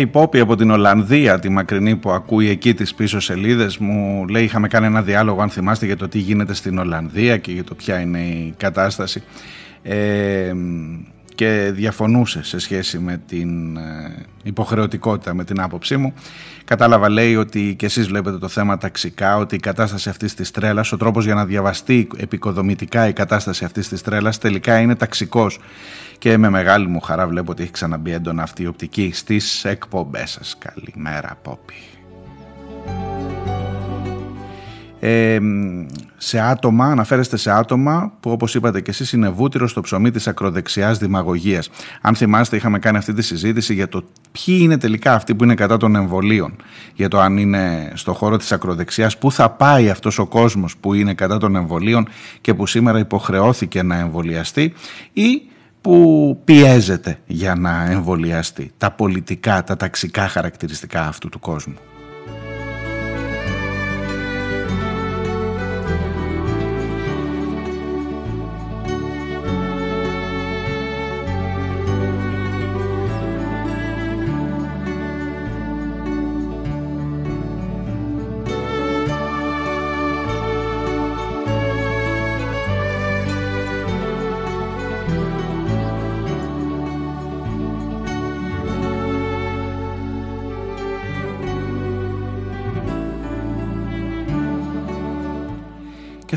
η Πόπη από την Ολλανδία, τη μακρινή που ακούει εκεί τις πίσω σελίδες. Μου λέει είχαμε κάνει ένα διάλογο αν θυμάστε για το τι γίνεται στην Ολλανδία και για το ποια είναι η κατάσταση ε, και διαφωνούσε σε σχέση με την ε, υποχρεωτικότητα με την άποψή μου κατάλαβα λέει ότι και εσείς βλέπετε το θέμα ταξικά ότι η κατάσταση αυτής της τρέλας ο τρόπος για να διαβαστεί επικοδομητικά η κατάσταση αυτής της τρέλας τελικά είναι ταξικός και με μεγάλη μου χαρά βλέπω ότι έχει ξαναμπεί έντονα αυτή η οπτική στις εκπομπές σας. Καλημέρα Πόπη. Ε, σε άτομα, αναφέρεστε σε άτομα που όπως είπατε και εσείς είναι βούτυρο στο ψωμί της ακροδεξιάς δημαγωγίας. Αν θυμάστε είχαμε κάνει αυτή τη συζήτηση για το ποιοι είναι τελικά αυτοί που είναι κατά των εμβολίων, για το αν είναι στο χώρο της ακροδεξιάς, πού θα πάει αυτός ο κόσμος που είναι κατά των εμβολίων και που σήμερα υποχρεώθηκε να εμβολιαστεί ή που πιέζεται για να εμβολιαστεί. Τα πολιτικά, τα ταξικά χαρακτηριστικά αυτού του κόσμου.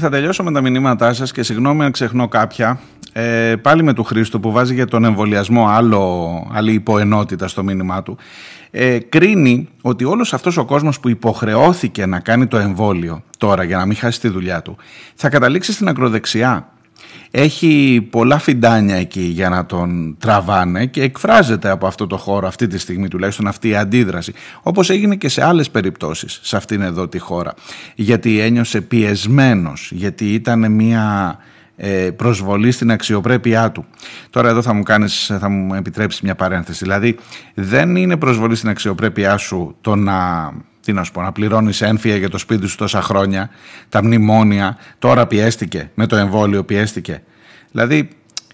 Θα τελειώσω με τα μηνύματά σας και συγγνώμη αν ξεχνώ κάποια. Ε, πάλι με του Χρήστο που βάζει για τον εμβολιασμό άλλο, άλλη υποενότητα στο μήνυμά του. Ε, κρίνει ότι όλος αυτός ο κόσμος που υποχρεώθηκε να κάνει το εμβόλιο τώρα για να μην χάσει τη δουλειά του θα καταλήξει στην ακροδεξιά έχει πολλά φιντάνια εκεί για να τον τραβάνε και εκφράζεται από αυτό το χώρο αυτή τη στιγμή τουλάχιστον αυτή η αντίδραση όπως έγινε και σε άλλες περιπτώσεις σε αυτήν εδώ τη χώρα. Γιατί ένιωσε πιεσμένος γιατί ήταν μια ε, προσβολή στην αξιοπρέπειά του. Τώρα εδώ θα μου, κάνεις, θα μου επιτρέψεις μια παρένθεση. Δηλαδή δεν είναι προσβολή στην αξιοπρέπειά σου το να τι να σου πω, να πληρώνεις ένφια για το σπίτι σου τόσα χρόνια, τα μνημόνια, τώρα πιέστηκε, με το εμβόλιο πιέστηκε. Δηλαδή,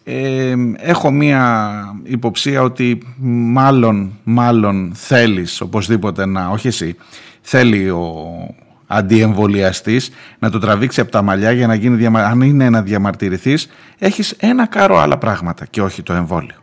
ε, έχω μία υποψία ότι μάλλον, μάλλον θέλεις οπωσδήποτε να, όχι εσύ, θέλει ο αντιεμβολιαστής να το τραβήξει από τα μαλλιά για να γίνει αν είναι να διαμαρτυρηθείς έχεις ένα κάρο άλλα πράγματα και όχι το εμβόλιο.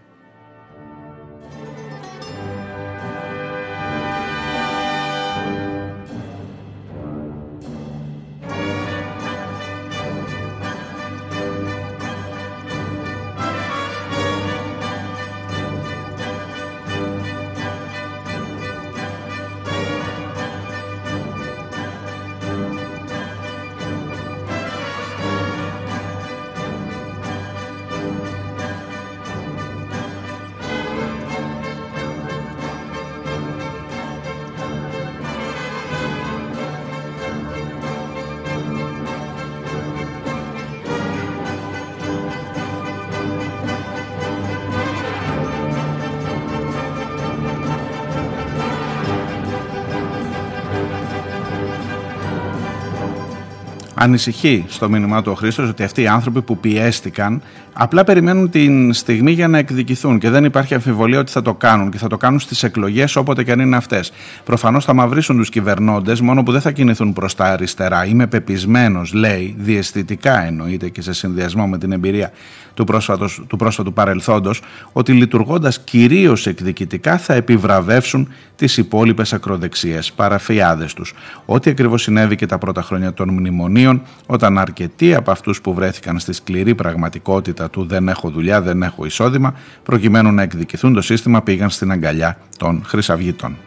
Ανησυχεί στο μήνυμά του ο Χρήστος ότι αυτοί οι άνθρωποι που πιέστηκαν απλά περιμένουν την στιγμή για να εκδικηθούν και δεν υπάρχει αμφιβολία ότι θα το κάνουν και θα το κάνουν στις εκλογές όποτε και αν είναι αυτές. Προφανώς θα μαυρίσουν τους κυβερνώντες, μόνο που δεν θα κινηθούν προς τα αριστερά. Είμαι πεπισμένος, λέει, διαισθητικά εννοείται και σε συνδυασμό με την εμπειρία του, πρόσφατος, του πρόσφατου παρελθόντος ότι λειτουργώντας κυρίως εκδικητικά θα επιβραβεύσουν τις υπόλοιπες ακροδεξίες, παραφιάδες τους. Ό,τι ακριβώς συνέβη και τα πρώτα χρόνια των μνημονίων όταν αρκετοί από αυτούς που βρέθηκαν στη σκληρή πραγματικότητα του δεν έχω δουλειά, δεν έχω εισόδημα προκειμένου να εκδικηθούν το σύστημα πήγαν στην αγκαλιά των χρυσαυγητών.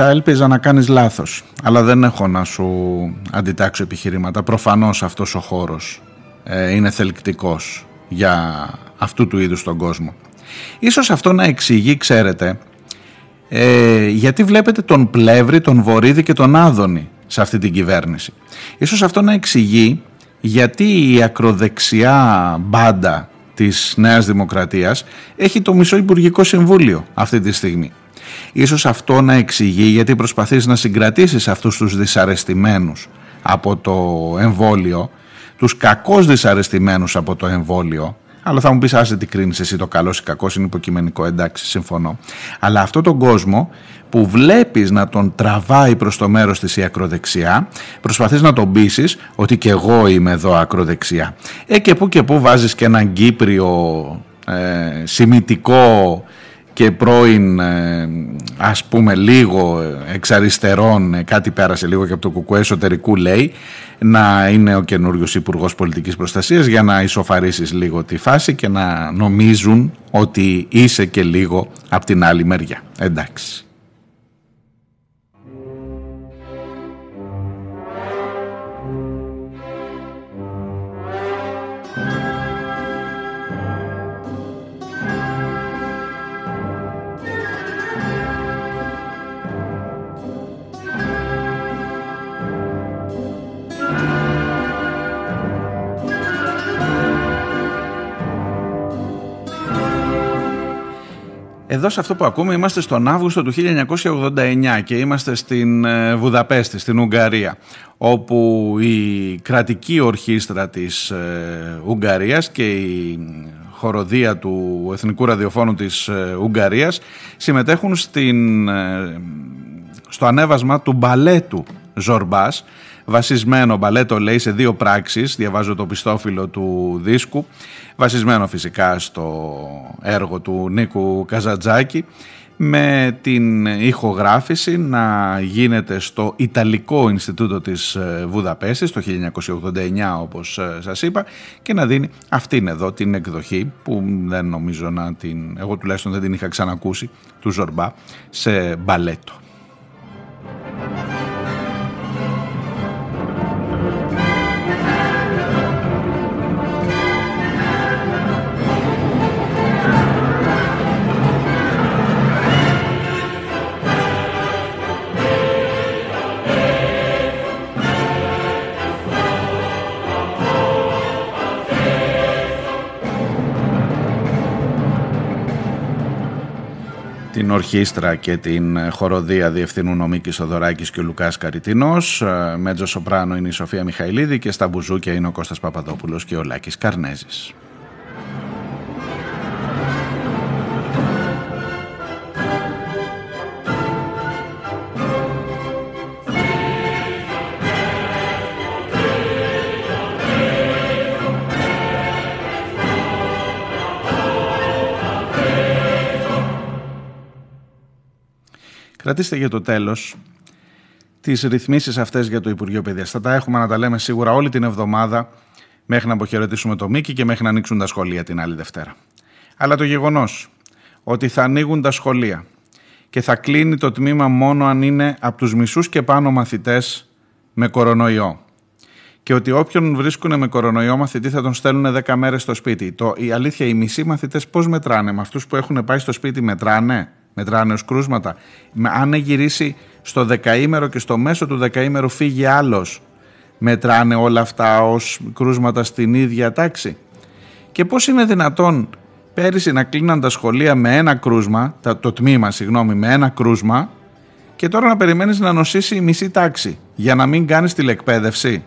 Θα έλπιζα να κάνεις λάθος, αλλά δεν έχω να σου αντιτάξω επιχειρήματα. Προφανώς αυτός ο χώρος ε, είναι θελκτικός για αυτού του είδους τον κόσμο. Ίσως αυτό να εξηγεί, ξέρετε, ε, γιατί βλέπετε τον Πλεύρη, τον Βορύδη και τον Άδωνη σε αυτή την κυβέρνηση. Ίσως αυτό να εξηγεί γιατί η ακροδεξιά μπάντα της Νέας Δημοκρατίας έχει το μισό Υπουργικό Συμβούλιο αυτή τη στιγμή. Ίσως αυτό να εξηγεί γιατί προσπαθείς να συγκρατήσεις αυτούς τους δυσαρεστημένους από το εμβόλιο, τους κακώς δυσαρεστημένους από το εμβόλιο, αλλά θα μου πεις άσε τι κρίνεις εσύ το καλό ή κακός είναι υποκειμενικό, εντάξει συμφωνώ. Αλλά αυτό τον κόσμο που βλέπεις να τον τραβάει προς το μέρος της η ακροδεξιά, προσπαθείς να τον πείσεις ότι και εγώ είμαι εδώ ακροδεξιά. Ε και που και που βάζεις και έναν Κύπριο ε, σημητικό και πρώην ε, ας πούμε λίγο εξ αριστερών ε, κάτι πέρασε λίγο και από το κουκουέ εσωτερικού λέει να είναι ο καινούριος Υπουργός Πολιτικής Προστασίας για να ισοφαρίσεις λίγο τη φάση και να νομίζουν ότι είσαι και λίγο από την άλλη μεριά. Εντάξει. Εδώ σε αυτό που ακούμε είμαστε στον Αύγουστο του 1989 και είμαστε στην ε, Βουδαπέστη, στην Ουγγαρία όπου η κρατική ορχήστρα της ε, Ουγγαρίας και η χοροδία του Εθνικού Ραδιοφώνου της ε, Ουγγαρίας συμμετέχουν στην, στο ανέβασμα του μπαλέτου Ζορμπάς βασισμένο μπαλέτο λέει σε δύο πράξεις, διαβάζω το πιστόφυλλο του δίσκου, βασισμένο φυσικά στο έργο του Νίκου Καζατζάκη, με την ηχογράφηση να γίνεται στο Ιταλικό Ινστιτούτο της ε, Βουδαπέστης το 1989 όπως ε, σας είπα και να δίνει αυτήν εδώ την εκδοχή που δεν νομίζω να την, εγώ τουλάχιστον δεν την είχα ξανακούσει του Ζορμπά σε μπαλέτο. Την ορχήστρα και την χοροδία διευθυνούν ο Μίκης Θοδωράκης και ο Λουκάς Καριτίνος. Ε, μέτζο σοπράνο είναι η Σοφία Μιχαηλίδη και στα μπουζούκια είναι ο Κώστας Παπαδόπουλος και ο Λάκης Καρνέζης. Κρατήστε για το τέλος τις ρυθμίσεις αυτές για το Υπουργείο Παιδείας. Θα τα έχουμε να τα λέμε σίγουρα όλη την εβδομάδα μέχρι να αποχαιρετήσουμε το Μίκη και μέχρι να ανοίξουν τα σχολεία την άλλη Δευτέρα. Αλλά το γεγονός ότι θα ανοίγουν τα σχολεία και θα κλείνει το τμήμα μόνο αν είναι από τους μισούς και πάνω μαθητές με κορονοϊό και ότι όποιον βρίσκουν με κορονοϊό μαθητή θα τον στέλνουν 10 μέρες στο σπίτι. Το, η αλήθεια, οι μισοί μαθητές πώς μετράνε, με αυτούς που έχουν πάει στο σπίτι μετράνε; Μετράνε ως κρούσματα. Αν γυρίσει στο δεκαήμερο και στο μέσο του δεκαήμερου φύγει άλλος, μετράνε όλα αυτά ως κρούσματα στην ίδια τάξη. Και πώς είναι δυνατόν πέρυσι να κλείναν τα σχολεία με ένα κρούσμα, το τμήμα συγγνώμη, με ένα κρούσμα και τώρα να περιμένεις να νοσήσει η μισή τάξη για να μην κάνεις τηλεκπαίδευση;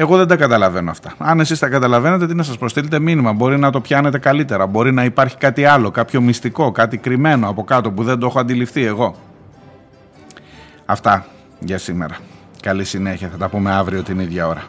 Εγώ δεν τα καταλαβαίνω αυτά. Αν εσείς τα καταλαβαίνετε, τι να σας προστείλετε μήνυμα. Μπορεί να το πιάνετε καλύτερα. Μπορεί να υπάρχει κάτι άλλο, κάποιο μυστικό, κάτι κρυμμένο από κάτω που δεν το έχω αντιληφθεί εγώ. Αυτά για σήμερα. Καλή συνέχεια. Θα τα πούμε αύριο την ίδια ώρα.